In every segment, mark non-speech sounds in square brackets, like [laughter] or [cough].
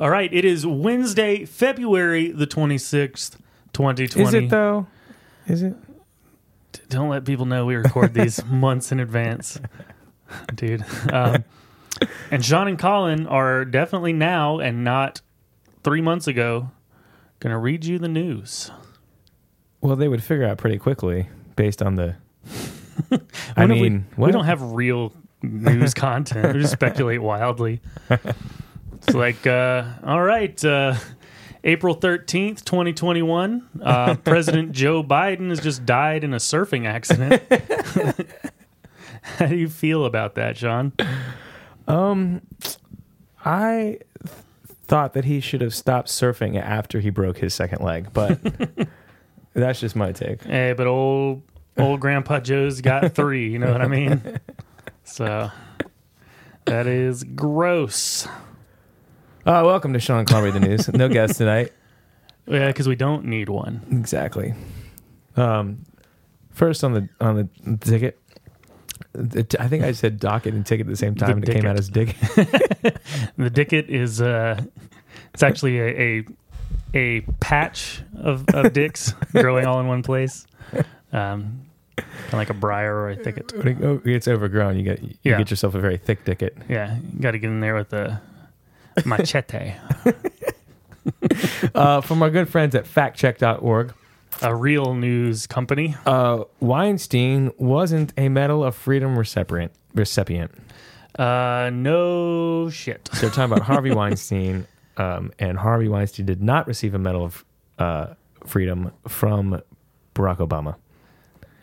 All right, it is Wednesday, February the 26th, 2020. Is it though? Is it? Don't let people know we record these [laughs] months in advance, dude. Um, and Sean and Colin are definitely now and not three months ago going to read you the news. Well, they would figure out pretty quickly based on the. [laughs] I When have we- mean, we, what? don't have real news [laughs] content. We just speculate wildly. It's like, uh, all right, uh, April 13th, 2021, uh, [laughs] President Joe Biden has just died in a surfing accident. [laughs] How do you feel about that, Sean? Um, I th- thought that he should have stopped surfing after he broke his second leg, but [laughs] that's just my take. Hey, but old old Grandpa Joe's got three. You know what I mean? So that is gross. Uh, welcome to Sean Connery, the news. No guest tonight. [laughs] Yeah, because we don't need one. Exactly. Um, first on the on the ticket. the t- I think I said docket and ticket at the same time, and it came dicket. out as dig. [laughs] The dicket is uh, it's actually a a, a patch of, of dicks [laughs] growing all in one place, um, kind of like a briar or a thicket. when it go- it's overgrown, you get you Yeah. get yourself a very thick ticket. Yeah, you got to get in there with the machete, Uh, from our good friends at factcheck.org, a real news company. uh, Weinstein wasn't a Medal of Freedom recipient. Recipient. Uh, no shit. They're talking about Harvey Weinstein, um, and Harvey Weinstein did not receive a Medal of uh, Freedom from Barack Obama.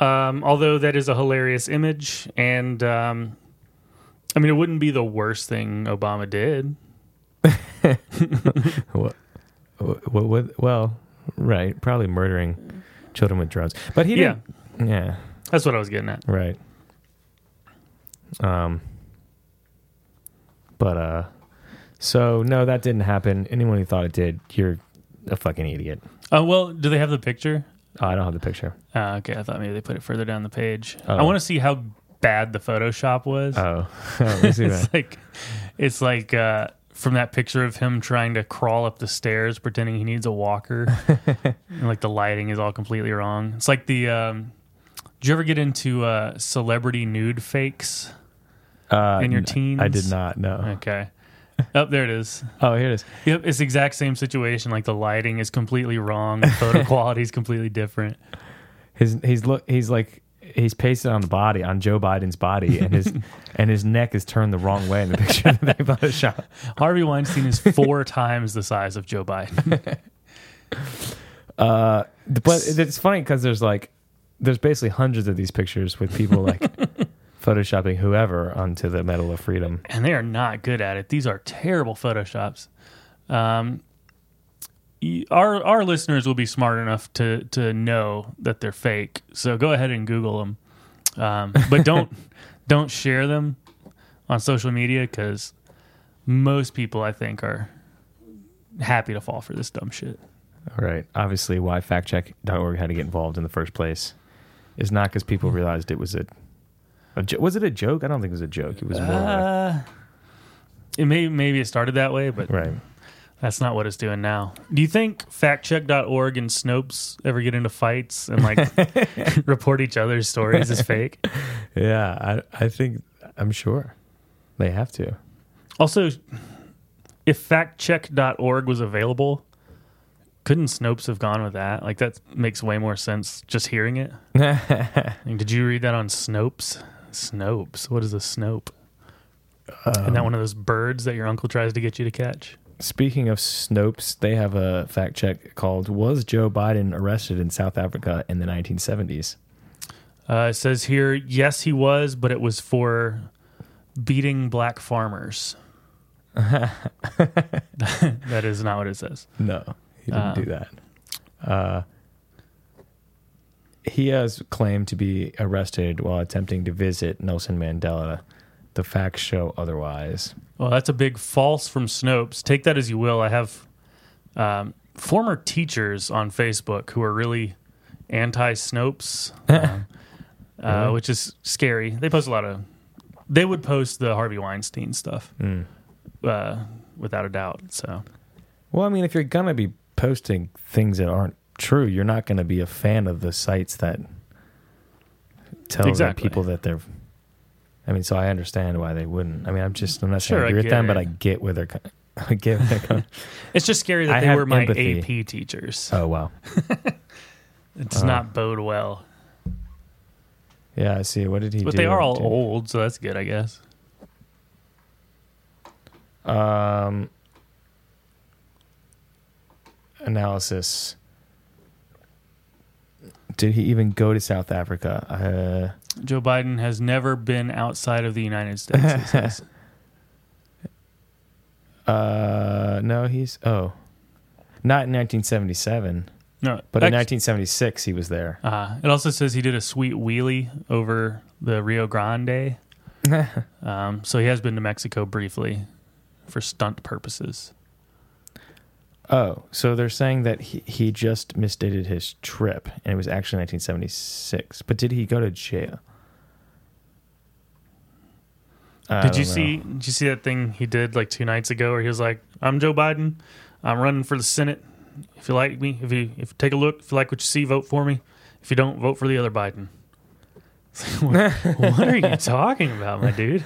Um, although that is a hilarious image, and um, I mean, it wouldn't be the worst thing Obama did. What, what, what, well, right, probably murdering children with drones, but he Yeah, didn't. Yeah, that's what I was getting at. right. Um, but uh, so no, that didn't happen. Anyone who thought it did, you're a fucking idiot. Oh well, do they have the picture? Oh, I don't have the picture. Uh, okay, I thought maybe they put it further down the page. Oh. I want to see how bad the Photoshop was. Oh, [laughs] see it's like, it's like uh, from that picture of him trying to crawl up the stairs, pretending he needs a walker. [laughs] and, like the lighting is all completely wrong. It's like the. Um, did you ever get into uh, celebrity nude fakes? Uh, in your n- teens? I did not. No. Okay. Oh, there it is. [laughs] Oh, here it is. Yep, it's the exact same situation. Like the lighting is completely wrong, the photo [laughs] quality is completely different. His he's look he's like he's pasted on the body on Joe Biden's body, and his [laughs] and his neck is turned the wrong way in the picture that they photoshopped. [laughs] Harvey Weinstein is four [laughs] times the size of Joe Biden. Uh, but it's funny because there's like there's basically hundreds of these pictures with people like photoshopping whoever onto the Medal of Freedom. and they are not good at it. These are terrible photoshops. Um, our our listeners will be smart enough to to know that they're fake. So go ahead and Google them, um, but [laughs] don't don't share them on social media because most people I think are happy to fall for this dumb shit. All right. Obviously, why factcheck.org had to get involved in the first place is not because people realized it was a, a jo- was it a joke? I don't think it was a joke. It was more like, Uh, it may maybe it started that way, but right. That's not what it's doing now. Do you think factcheck.org and Snopes ever get into fights and like [laughs] [laughs] report each other's stories as fake? [laughs] Yeah, I I think I'm sure they have to. Also, if factcheck.org was available, couldn't Snopes have gone with that? Like that makes way more sense just hearing it. Like, did you read that on Snopes? Snopes. What is a Snope? Isn't that um, one of those birds that your uncle tries to get you to catch? Speaking of Snopes, they have a fact check called "Was Joe Biden arrested in South Africa in the 1970s?" Uh, it says here, yes, he was, but it was for beating black farmers. [laughs] that is not what it says. No, he didn't Um, do that. Uh, he has claimed to be arrested while attempting to visit Nelson Mandela. The facts show otherwise. Well, that's a big false from Snopes. Take that as you will. I have um, former teachers on Facebook who are really anti Snopes, [laughs] um, uh, which is scary. They post a lot of. They would post the Harvey Weinstein stuff, Mm. uh, without a doubt. So Well, I mean, if you're gonna be posting things that aren't true, you're not gonna be a fan of the sites that tell the Exactly. people that they're. I mean, so I understand why they wouldn't. I mean, I'm just I'm not Sure, I agree with them, but. I get where they're. [laughs] I get where they're coming. [laughs] It's just scary that I they have were my empathy. AP teachers. Oh wow. It does Oh. not bode well. Yeah, I see. What did he do? But do? they are all Did- old, so that's good, I guess. Um, analysis. Did he even go to South Africa? Joe Biden has never been outside of the United States. it says. [laughs] Uh, no, he's oh, not in 1977, no, but in act- 1976 he was there. uh, it also says he did a sweet wheelie over the Rio Grande. [laughs] Um, so he has been to Mexico briefly for stunt purposes. Oh, so they're saying that he, he just misdated his trip, and it was actually 1976. But did he go to jail? I did you know. see? Did you see that thing he did like two nights ago, where he was like, "I'm Joe Biden. I'm running for the Senate. If you like me, if you if you take a look, if you like what you see, vote for me. If you don't, vote for the other Biden." [laughs] what, what are you [laughs] talking about, my dude?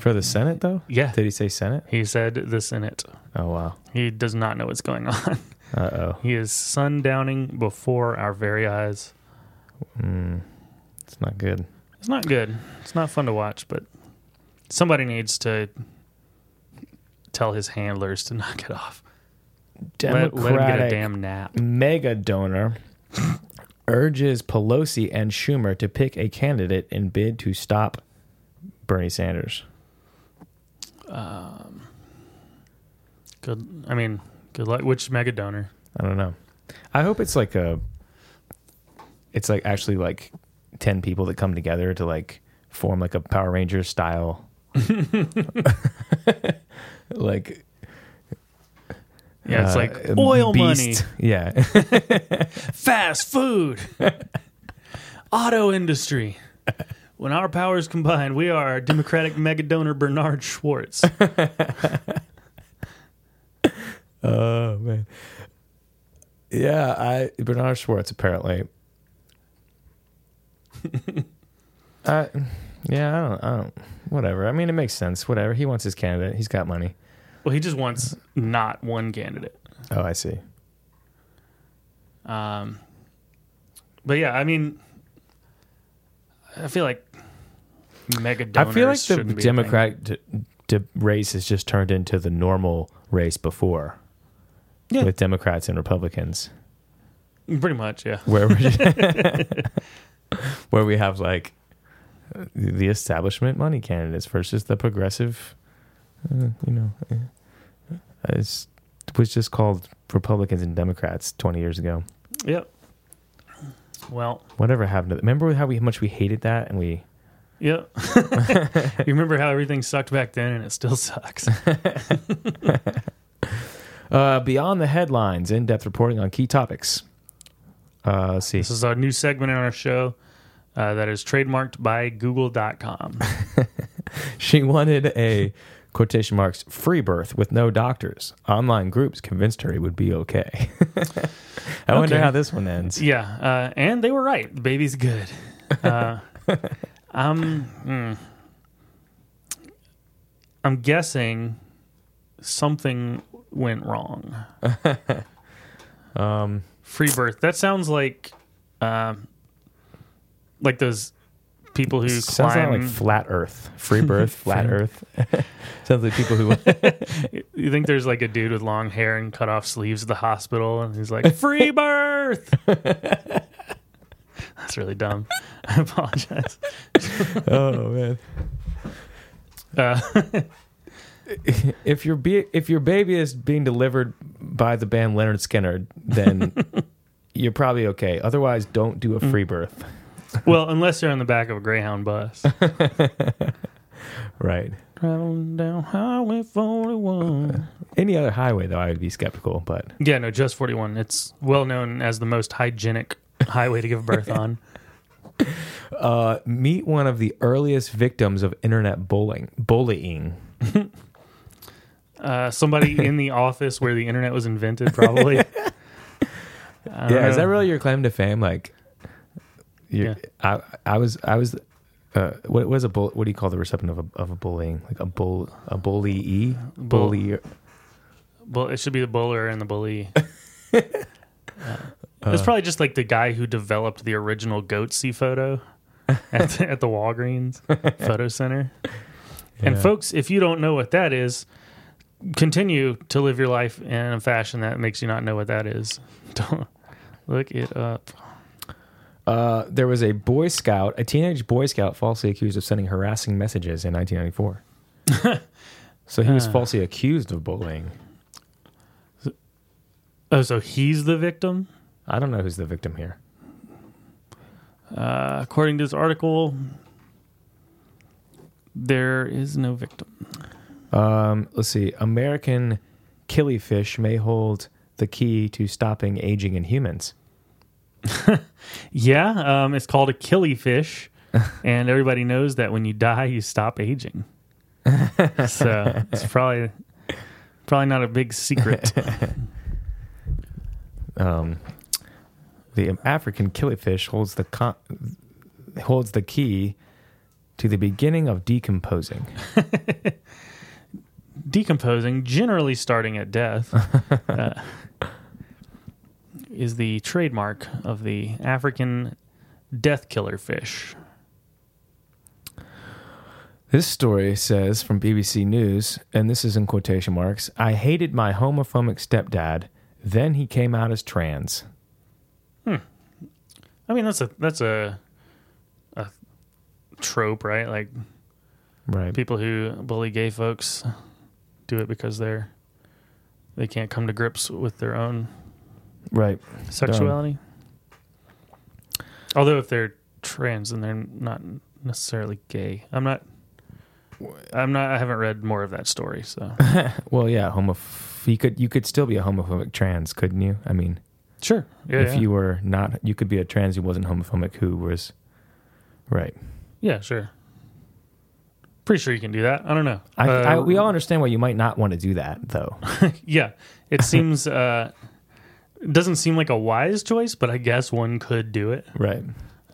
For the Senate though? Yeah, Did he say Senate? he said the Senate. Oh wow. He does not know what's going on. [laughs] Uh oh. He is sundowning before our very eyes. Mm, it's not good. It's not good. It's not fun to watch, but somebody needs to tell his handlers to [laughs] knock it off. Let, let him get a damn nap. mega donor urges Pelosi and Schumer to pick a candidate in bid to stop Bernie Sanders. Um, good. I mean, good luck. Which mega donor? I don't know. I hope it's like a. It's like actually like ten people that come together to like form like a Power Rangers style. [laughs] [laughs] like Yeah, it's uh, like oil beast. [laughs] Yeah, fast food, auto industry. When our powers combine, we are Democratic [laughs] mega donor Bernard Schwartz. [laughs] Oh man. Yeah, I Bernard Schwartz apparently. [laughs] I yeah, I don't I don't whatever. I mean it makes sense. Whatever. He wants his candidate. He's got money. Well, he just wants not one candidate. Oh, I see. Um, but yeah, I mean, I feel like mega donors. I feel like the be. Democratic d- d- race has just turned into the normal race before Yeah. with Democrats and Republicans pretty much, yeah. where [laughs] [laughs] where we have like the establishment money candidates versus the progressive uh, you know uh, it's, it was just called Republicans and Democrats 20 years ago. Yep. Well, Whatever happened to Remember how we much we hated that and we yep. [laughs] you remember how everything sucked back then, and it still sucks. [laughs] uh beyond the headlines in-depth reporting on key topics. Uh let's see. This is our new segment in our show uh, that is trademarked by Google.com. [laughs] She wanted a quotation marks free birth with no doctors. Online groups convinced her it would be okay. [laughs] I wonder how this one ends. yeah, uh, and they were right. The baby's good. Uh, I'm, [laughs] hmm. I'm guessing something went wrong. [laughs] Um, Free birth. That sounds like, um, like those people who sounds climb. like flat Earth, free birth, [laughs] flat Earth. [laughs] [laughs] sounds like people who. you think there's like a dude with long hair and cut off sleeves at the hospital, and he's like, "Free birth." That's really dumb. I apologize. oh man! Uh, If your be- if your baby is being delivered by the band Lynyrd Skynyrd, then you're probably okay. Otherwise, don't do a free birth. Well, unless you're on the back of a Greyhound bus, [laughs] Right. traveling down Highway 41. Any other highway, though, I would be skeptical. But Yeah, no, just 41. It's well known as the most hygienic highway to give birth on. [laughs] uh, meet one of the earliest victims of internet bullying. Bullying. Uh, somebody in the [laughs] office where the internet was invented, probably. Yeah, is that really your claim to fame? Like, Yeah. I, I was, I was. Uh, what was a bull? What do you call the recipient of a of a bullying? Like a bull, a bully, Bull- bully. Bull, it should be the buller and the bully. [laughs] Uh, it's probably just like the guy who developed the original Goatse photo [laughs] at the, at the Walgreens Photo Center. And Yeah. folks, if you don't know what that is, continue to live your life in a fashion that makes you not know what that is. [laughs] Don't look it up. Uh, there was a Boy Scout, a teenage Boy Scout, falsely accused of sending harassing messages in 1994. [laughs] so he was falsely accused of bullying. Oh, so he's the victim? I don't know who's the victim here. Uh, according to this article, there is no victim. Um, let's see. American killifish may hold the key to stopping aging in humans. [laughs] Yeah, um, it's called a killifish, [laughs] and everybody knows that when you die, you stop aging. [laughs] so it's probably probably not a big secret. Um, the African killifish holds the con- holds the key to the beginning of decomposing. Decomposing, generally starting at death, uh, is the trademark of the African death killer fish. This story says from BBC News, and this is in quotation marks I hated my homophobic stepdad, then he came out as trans. Hmm. I mean, that's a that's a a trope, right? Like Right. people who bully gay folks do it because they're they can't come to grips with their own Right. sexuality. Although if they're trans, then they're not necessarily gay. I'm not. I'm not. I haven't read more of that story, so [laughs] Well, yeah, homoph- you could you could still be a homophobic trans, couldn't you? I mean, sure. Yeah, if yeah. you were not, you could be a trans who wasn't homophobic who was right. yeah, sure. Pretty sure you can do that. I don't know. I, Uh, I, we all understand why you might not want to do that, though. [laughs] yeah, it seems. uh It doesn't seem like a wise choice, but I guess one could do it. right.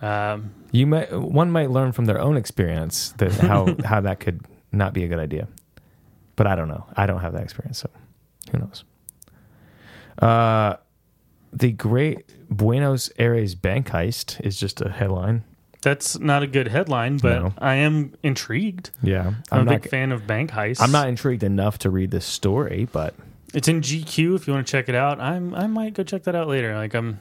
Um, You might one might learn from their own experience that [laughs] how how that could not be a good idea. But I don't know. I don't have that experience, so who knows? Uh, the Great Buenos Aires bank heist is just a headline. that's not a good headline, but No. I am intrigued. Yeah, I'm, I'm a not. big fan of bank heists. I'm not intrigued enough to read this story, but It's in GQ if you want to check it out. I'm I might go check that out later. Like I'm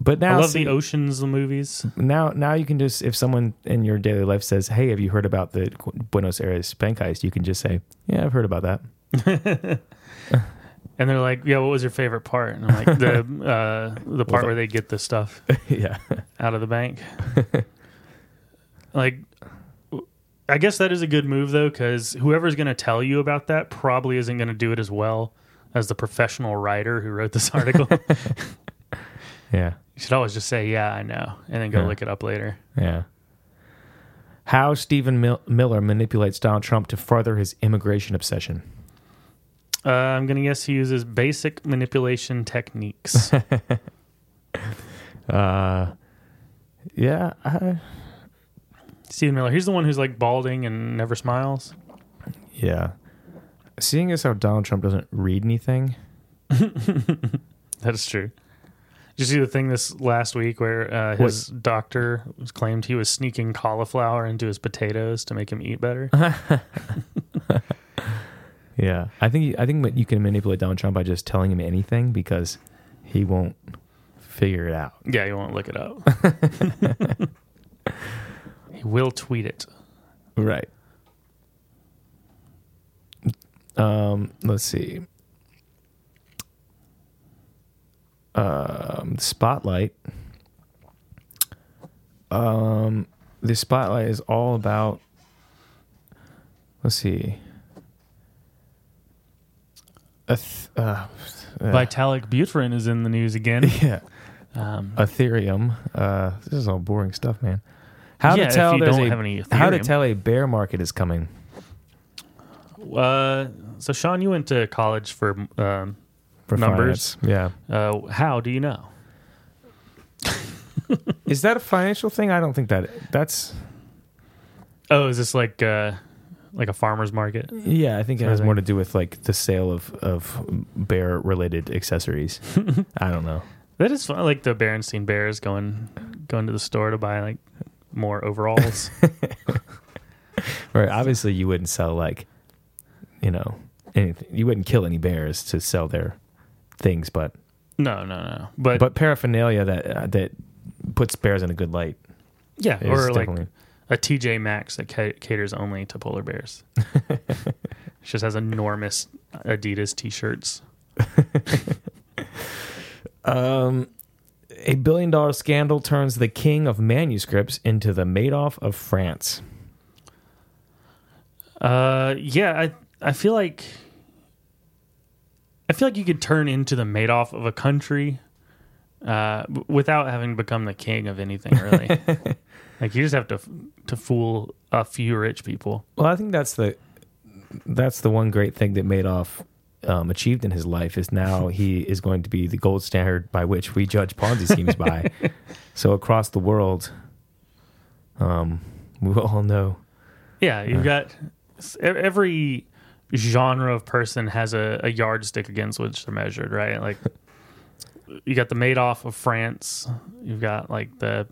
but I now love see, the Oceans the movies. now now you can just if someone in your daily life says, "Hey, have you heard about the Buenos Aires bank heist?" You can just say, "Yeah, I've heard about that." [laughs] And they're like, "Yeah, what was your favorite part?" And I'm like, "The [laughs] uh, the part where they get the stuff [laughs] yeah, out of the bank." like, I guess that is a good move though, because whoever's going to tell you about that probably isn't going to do it as well as the professional writer who wrote this [laughs] article. [laughs] yeah. you should always just say, "Yeah, I know," and then go Yeah. look it up later. Yeah. How Stephen Mil- Miller manipulates Donald Trump to further his immigration obsession. Uh, I'm going to guess he uses basic manipulation techniques. [laughs] Uh, yeah, I, Stephen Miller, he's the one who's like balding and never smiles. yeah. Seeing as how Donald Trump doesn't read anything, [laughs] That is true. Did you see the thing this last week where uh, his doctor claimed he was sneaking cauliflower into his potatoes to make him eat better? [laughs] yeah, I think I think you can manipulate Donald Trump by just telling him anything because he won't figure it out. yeah, he won't look it up. [laughs] he will tweet it. Right. Um, let's see. Um, spotlight. Um, the spotlight is all about. Let's see. A th- uh, uh, Vitalik Buterin is in the news again. [laughs] yeah, Um, Ethereum. Uh, this is all boring stuff, man. How yeah, to tell if you there's don't a have any how to tell a bear market is coming. Uh, So, Sean, you went to college for um, For Numbers. finance. Yeah. uh, how do you know? [laughs] Is that a financial thing? I don't think that that's. Oh, is this like uh, like a farmer's market? Yeah, I think it has more to do with like the sale of of bear related accessories. [laughs] I don't know. That is fun. Like the Berenstein Bears going going to the store to buy like more overalls. [laughs] Right. Obviously, you wouldn't sell like, you know, anything. You wouldn't kill any bears to sell their things, but no, no, no. But, but paraphernalia that uh, that puts bears in a good light yeah, or like definitely. a TJ Maxx that ca- caters only to polar bears. [laughs] it just has enormous Adidas T-shirts. [laughs] Um, a billion dollar scandal turns the king of manuscripts into the Madoff of France. Uh, yeah, I I feel like I feel like you could turn into the Madoff of a country, uh, without having become the king of anything really. [laughs] like you just have to to fool a few rich people. Well, I think that's the that's the one great thing that Madoff um, achieved in his life is now [laughs] he is going to be the gold standard by which we judge Ponzi schemes by. [laughs] So across the world, um, we all know. Yeah, you've Uh. got every genre of person has a, a yardstick against which they're measured, right? Like [laughs] you got the Madoff of France, you've got like the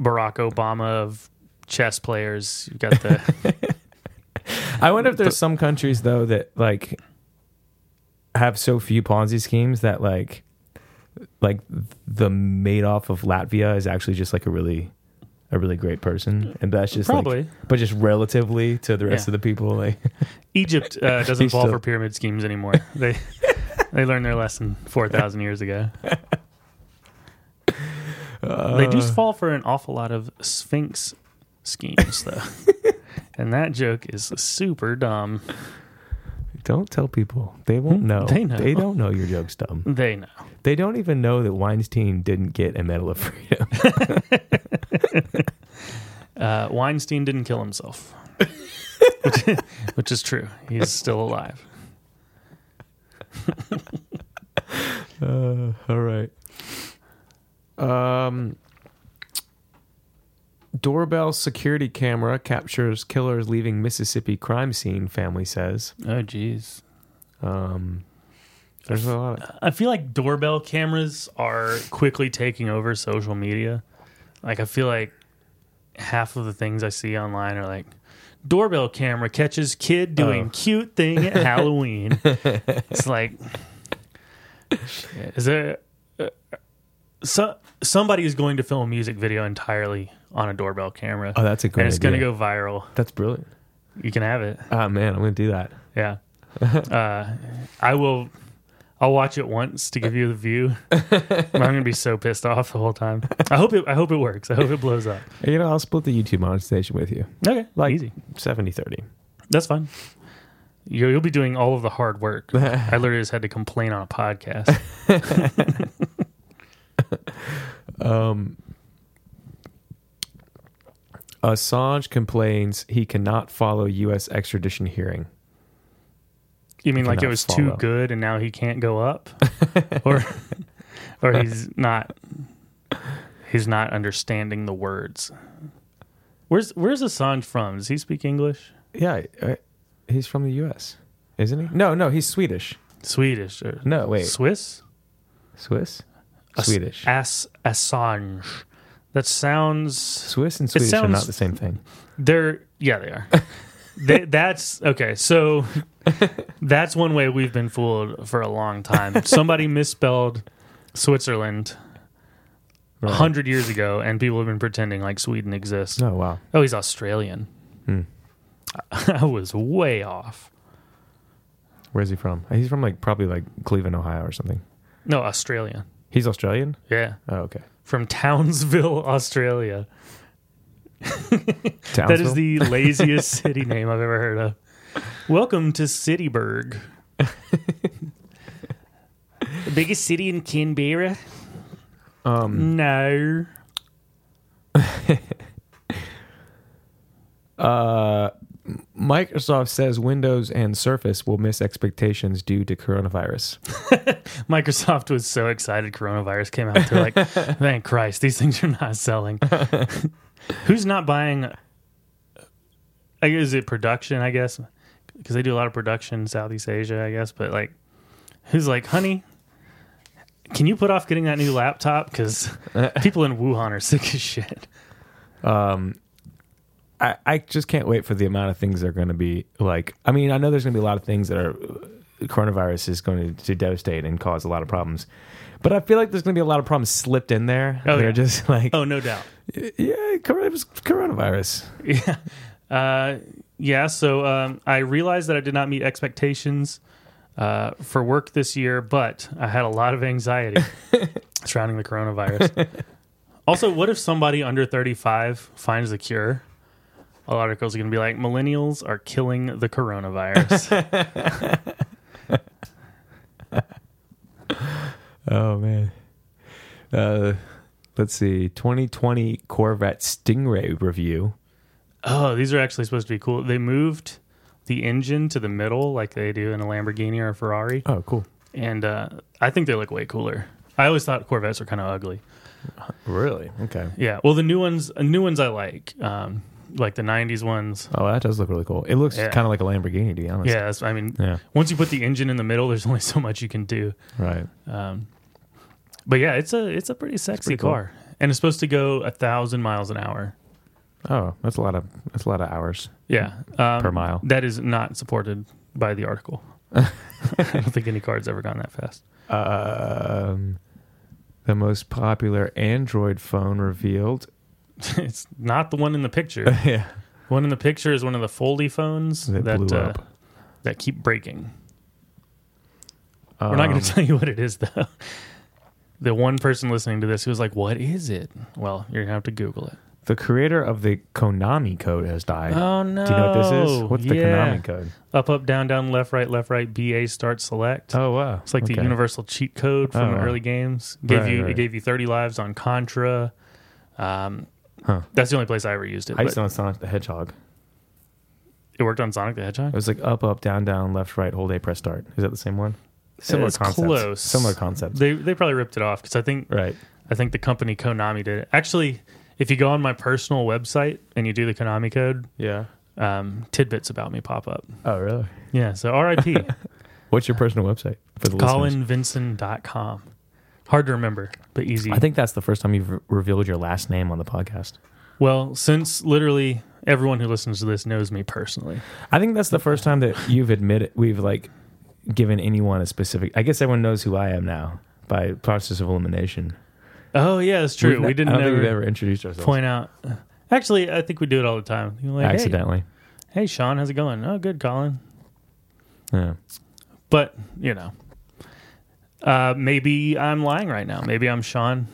Barack Obama of chess players, you've got the [laughs] I wonder if there's some countries though that like have so few Ponzi schemes that like like the Madoff of Latvia is actually just like a really a really great person, and that's just like- probably but just relatively to the rest Yeah. of the people, like [laughs] Egypt uh, [laughs] doesn't He's fall still- for pyramid schemes anymore. [laughs] They they learned their lesson four thousand years ago. they do uh, fall for an awful lot of Sphinx schemes, though, and that joke is super dumb. Don't tell people; they won't know. They know. They don't know your joke's dumb. [laughs] They know. They don't even know that Weinstein didn't get a Medal of Freedom. [laughs] Uh, Weinstein didn't kill himself, which, [laughs] which is true. He's still alive. Uh, all right. Um, doorbell security camera captures killers leaving Mississippi crime scene. Family says. Oh, jeez. Um, there's a lot. Of, I feel like doorbell cameras are quickly taking over social media. Like, I feel like half of the things I see online are like, doorbell camera catches kid doing Oh. cute thing at [laughs] Halloween. it's like, [laughs] shit, is there. Uh, so, somebody is going to film a music video entirely on a doorbell camera. oh, that's a great. and it's going to go viral. That's brilliant. You can have it. Ah, man, I'm gonna do that. Yeah. [laughs] uh, I will. I'll watch it once to give you the view. [laughs] I'm gonna be so pissed off the whole time. I hope it. I hope it works. I hope it blows up. [laughs] You know, I'll split the YouTube monetization with you. Okay, Like- easy. 70-30. That's fine. You, you'll be doing all of the hard work. I literally just had to complain on a podcast. Um, Assange complains he cannot follow U.S. extradition hearing. You mean like it was too good and now he can't go up, [laughs] or or he's not he's not understanding the words. Where's Where's Assange from? Does he speak English? Yeah, uh, he's from the U.S., isn't he? No, no, he's Swedish. Swedish No, wait, Swiss? Swiss, As- Swedish, As Assange. That sounds. Swiss and Swedish are sounds- not the same thing. They're yeah, they are. [laughs] they, that's okay. So that's one way we've been fooled for a long time. [laughs] Somebody misspelled Switzerland a Right. hundred years ago, and people have been pretending like Sweden exists. Oh wow. Oh, he's Australian. Hmm. [laughs] I was way off. Where's he from? He's from like probably like Cleveland, Ohio, or something. No, Australian. He's Australian. Yeah, Oh, okay. From Townsville, [laughs] Australia. [laughs] That Townsville? is the laziest city name I've ever heard of. Welcome to Cityburg. the biggest city in Canberra? um. No. [laughs] Uh, Microsoft says Windows and Surface will miss expectations due to coronavirus. [laughs] Microsoft was so excited coronavirus came out. They're like, [laughs] thank Christ, these things are not selling. [laughs] Who's not buying? I guess is it production? I guess because they do a lot of production in Southeast Asia. I guess, but like, who's like, honey, can you put off getting that new laptop? Because people in Wuhan are sick as shit. Um, I, I just can't wait for the amount of things that are going to be like. I mean, I know there's going to be a lot of things that are coronavirus is going to, to devastate and cause a lot of problems, but I feel like there's going to be a lot of problems slipped in there. Oh, They're yeah. just [laughs] like, Oh, no doubt. yeah, it was coronavirus. [laughs] Yeah. Uh, yeah. So um, I realized that I did not meet expectations uh, for work this year, but I had a lot of anxiety [laughs] surrounding the coronavirus. also, what if somebody under 35 finds the cure? A articles are going to be like, millennials are killing the coronavirus. [laughs] Oh man. Uh, let's see. 2020 Corvette Stingray review. oh, these are actually supposed to be cool. They moved the engine to the middle like they do in a Lamborghini or a Ferrari. Oh, cool. And uh, I think they look way cooler. I always thought Corvettes were kind of ugly. Really? Okay. Yeah, well, the new ones, uh, new ones I like, um, like the '90s ones. Oh, that does look really cool. It looks Yeah. kind of like a Lamborghini, to be honest. Yeah, that's, I mean, Yeah. once you put the engine in the middle, [laughs] there's only so much you can do. Right. Um, but yeah, it's a it's a pretty sexy pretty cool. car, and it's supposed to go a thousand miles an hour. Oh, that's a lot of that's a lot of hours. Yeah, um, Per mile. That is not supported by the article. [laughs] [laughs] I don't think any car's ever gone that fast. Um, the most popular Android phone revealed. [laughs] it's not the one in the picture. [laughs] yeah. one in the picture is one of the foldy phones That that uh, that keep breaking. We're not going Um, to [laughs] tell you what it is, though. The one person listening to this who was like, "What is it?" Well, you're gonna have to Google it. The creator of the Konami code has died. Oh no! Do you know what this is? What's the Yeah. Konami code? Up, up, down, down, left, right, left, right. BA, start, select. Oh wow. It's like the universal cheat code from Oh, early games. Gave Right, you right. it gave you 30 lives on Contra. Um, Huh. that's the only place I ever used it. I used but to know Sonic the Hedgehog. it worked on Sonic the Hedgehog. It was like up, up, down, down, left, right, hold A, press start. Is that the same one? Similar It's concepts. close. Similar concepts. They they probably ripped it off because I think right. I think the company Konami did it. Actually, if you go on my personal website and you do the Konami code, Yeah. um, tidbits about me pop up. Oh really? Yeah, so RIP, [laughs] What's your personal website for the listeners? colinvincent.com. Hard to remember, but easy. I think that's the first time you've re- revealed your last name on the podcast. well, since literally everyone who listens to this knows me personally. I think that's the first time that you've admitted we've like given anyone a specific. I guess everyone knows who I am now by process of elimination. Oh, yeah, it's true. We've we didn't I don't think ever we've ever introduced ourselves point out. Uh, actually, I think we do it all the time. Like, hey, accidentally. hey, Sean, how's it going? Oh, good, Colin. Yeah. But, you know, uh, maybe I'm lying right now. Maybe I'm Sean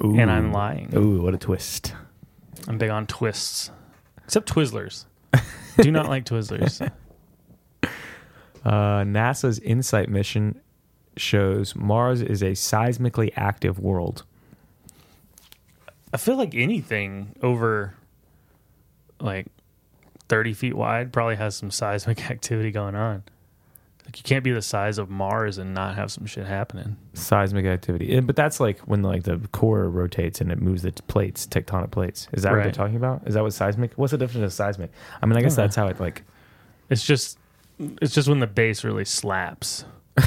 and I'm lying. Ooh, what a twist! I'm big on twists, except Twizzlers. Do not like Twizzlers. [laughs] Uh, NASA's InSight mission shows Mars is a seismically active world. I feel like anything over like 30 feet wide probably has some seismic [laughs] activity going on. Like you can't be the size of Mars and not have some shit happening. Seismic activity, but that's like when like the core rotates and it moves the plates, tectonic plates. Is that what they're Right. talking about? Is that what seismic? What's the definition of seismic? I mean, I guess that's how it like. It's just it's just when the base really slaps. [laughs]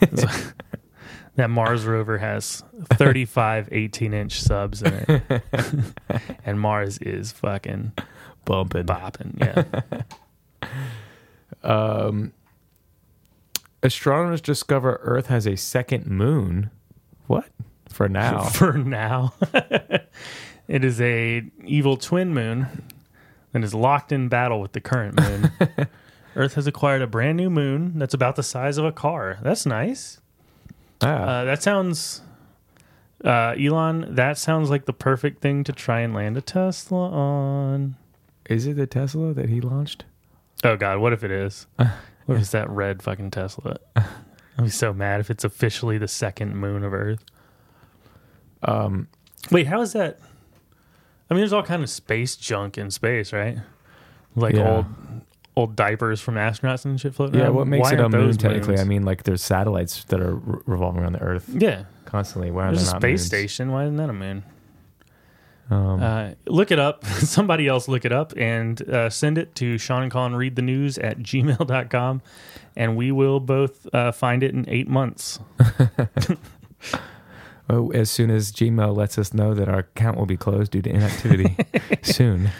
[laughs] that Mars rover has 35 18 inch subs in it. [laughs] and Mars is fucking bumping. bopping. Yeah. Um, astronomers discover Earth has a second moon. What? For now. [laughs] For now. [laughs] it is a evil twin moon and is locked in battle with the current moon. [laughs] Earth has acquired a brand new moon that's about the size of a car. That's nice. ah, Uh, that sounds, uh, Elon. That sounds like the perfect thing to try and land a Tesla on. is it the Tesla that he launched? Oh God, what if it is? What it's that red fucking Tesla? [laughs] I'd be so mad if it's officially the second moon of Earth. Um, Wait, how is that? I mean, there's all kind of space junk in space, right? Like Yeah. old old diapers from astronauts and shit floating Yeah, around. what makes Why it a moon technically? moons? I mean, like there's satellites that are re- revolving around the Earth yeah, constantly. Why there's a space moons? station. Why isn't that a moon? Um, Uh, look it up. [laughs] Somebody else look it up and uh, send it to Sean and Colin read the news at gmail.com and we will both uh, find it in eight months. [laughs] oh, as soon as Gmail lets us know that our account will be closed due to inactivity [laughs] soon,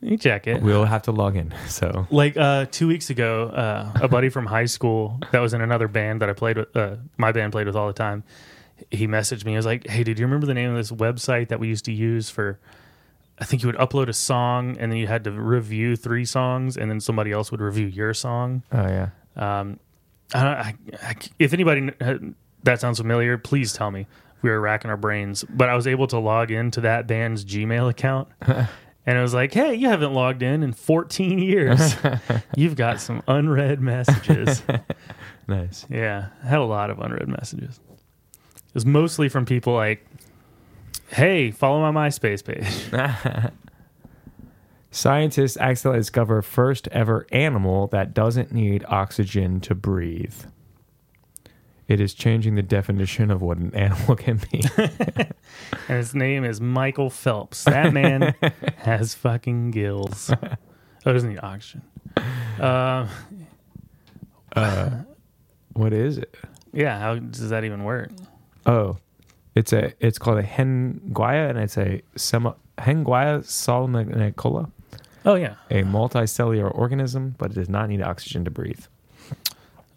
You check it. we'll have to log in. So Like uh, two weeks ago, uh, a buddy from high school that was in another band that I played with, uh, my band played with all the time. He messaged me. He was like, "Hey, did you remember the name of this website that we used to use for? I think you would upload a song and then you had to review three songs, and then somebody else would review your song. oh yeah, Um, I, I, I, if anybody that sounds familiar, please tell me. We were racking our brains, but I was able to log into that band's Gmail account. [laughs] And it was like, hey, you haven't logged in in 14 years. [laughs] You've got some unread messages. [laughs] nice. yeah, I had a lot of unread messages. It was mostly from people like, hey, follow my MySpace page. [laughs] [laughs] Scientists accidentally discover first ever animal that doesn't need oxygen to breathe. It is changing the definition of what an [laughs] animal can be. And his name is Michael Phelps. That man has fucking gills. Oh, doesn't need oxygen. Uh, Uh, what is it? yeah, how does that even work? Oh, it's a it's called a Henneguya and it's a sema, Henneguya salminicola, Oh, yeah. a multicellular organism, but it does not need oxygen to breathe.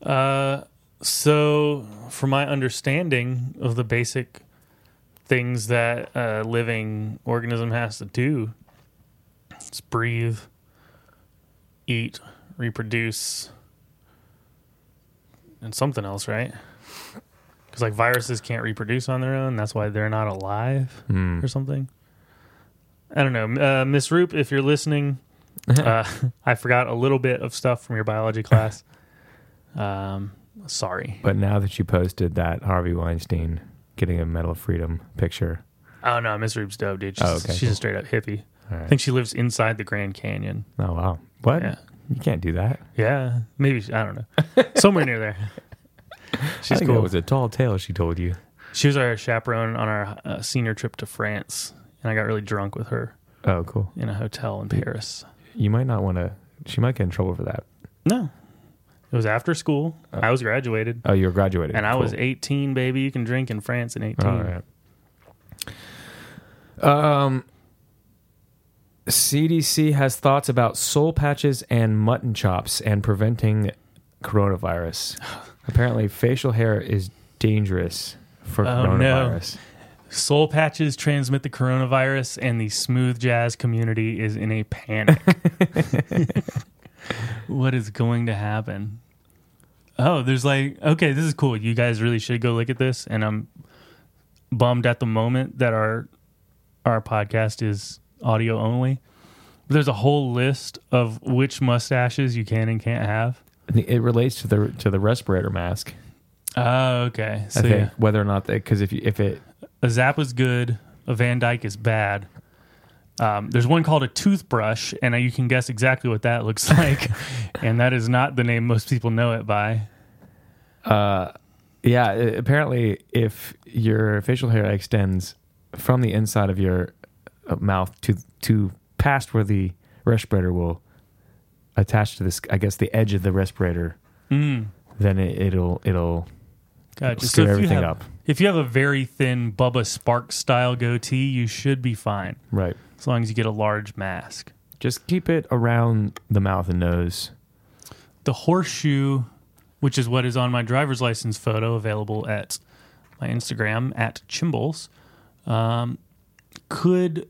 Uh, so, from my understanding of the basic things that a living organism has to do, it's breathe, eat, reproduce, and something else, right? Because like viruses can't reproduce on their own. That's why they're not alive Hmm. or something. I don't know, uh, Miss Roop. If you're listening, [laughs] uh, [laughs] I forgot a little bit of stuff from your biology [laughs] class. Um, sorry. But now that you posted that Harvey Weinstein getting a Medal of Freedom picture, Oh no, Miss Roop's dope, dude. She's, Oh, okay, she's a straight up hippie. all I think she lives inside the Grand Canyon. Oh wow, what? Yeah, You can't do that. yeah. Maybe I don't know. Somewhere near there. [laughs] I She's think cool. It was a tall tale she told you. she was our chaperone on our uh, senior trip to France, and I got really drunk with her Oh, cool. in a hotel in Paris. You might not want to. She might get in trouble for that. No, it was after school. I was graduated, Oh, you were graduated, and I Cool. was 18. Baby, you can drink in France in 18. All right. Um, CDC has thoughts about soul patches and mutton chops and preventing coronavirus. [laughs] Apparently, facial hair is dangerous for Oh, no. coronavirus. Soul patches transmit the coronavirus, and the smooth jazz community is in a panic. [laughs] [laughs] what is going to happen? Oh, there's like, okay, this is cool. You guys really should go look at this. And I'm bummed at the moment that our our podcast is audio only. But there's a whole list of which mustaches you can and can't have. It relates to the to the respirator mask. Oh, okay. So I think yeah, whether or not because if you, if it a Zappa's good, a Van Dyke is bad. Um, there's one called a toothbrush, and you can guess exactly what that looks [laughs] like, and that is not the name most people know it by. Uh, yeah. Apparently, if your facial hair extends from the inside of your uh, mouth to to past where the respirator will attach to this, I guess the edge of the respirator, Mm. then it, it'll it'll Gotcha. Screw if you, everything have, up. if you have a very thin Bubba Spark style goatee, you should be fine Right. as long as you get a large mask. Just keep it around the mouth and nose. The horseshoe, which is what is on my driver's license photo, available at my Instagram at Chimbles, um, could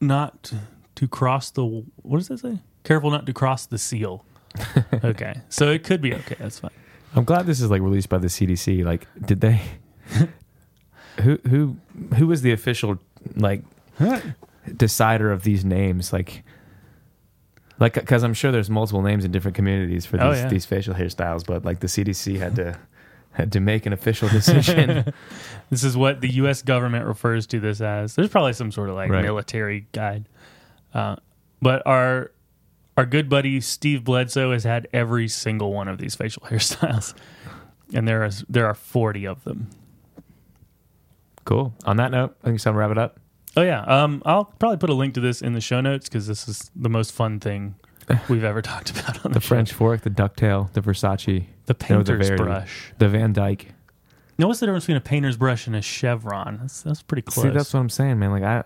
not to cross the what does that say? Careful not to cross the seal. [laughs] okay, so it could be okay. That's fine. I'm glad this is like released by the CDC. Like, did they? [laughs] who who who was the official like decider of these names? Like, like because I'm sure there's multiple names in different communities for these Oh, yeah. these facial hairstyles, but like the CDC had to had to make an official decision. [laughs] This is what the U.S. government refers to this as. There's probably some sort of like Right. military guide, uh, but our our good buddy Steve Bledsoe has had every single one of these facial [laughs] hairstyles, and there is there are forty of them. Cool. On that note, I think it's time to wrap it up. Oh yeah, um, I'll probably put a link to this in the show notes because this is the most fun thing [laughs] we've ever talked about on the, The. French fork, the ducktail, the Versace, the No, the painter's brush. the Van Dyke. Now, what's the difference between a painter's brush and a chevron? That's that's pretty close. See, that's what I'm saying, man. Like I,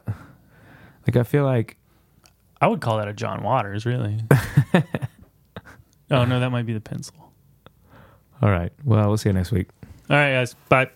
like I feel like I would call that a John Waters, really. [laughs] oh no, that might be the pencil. All right. Well, we'll see you next week. All right, guys. Bye.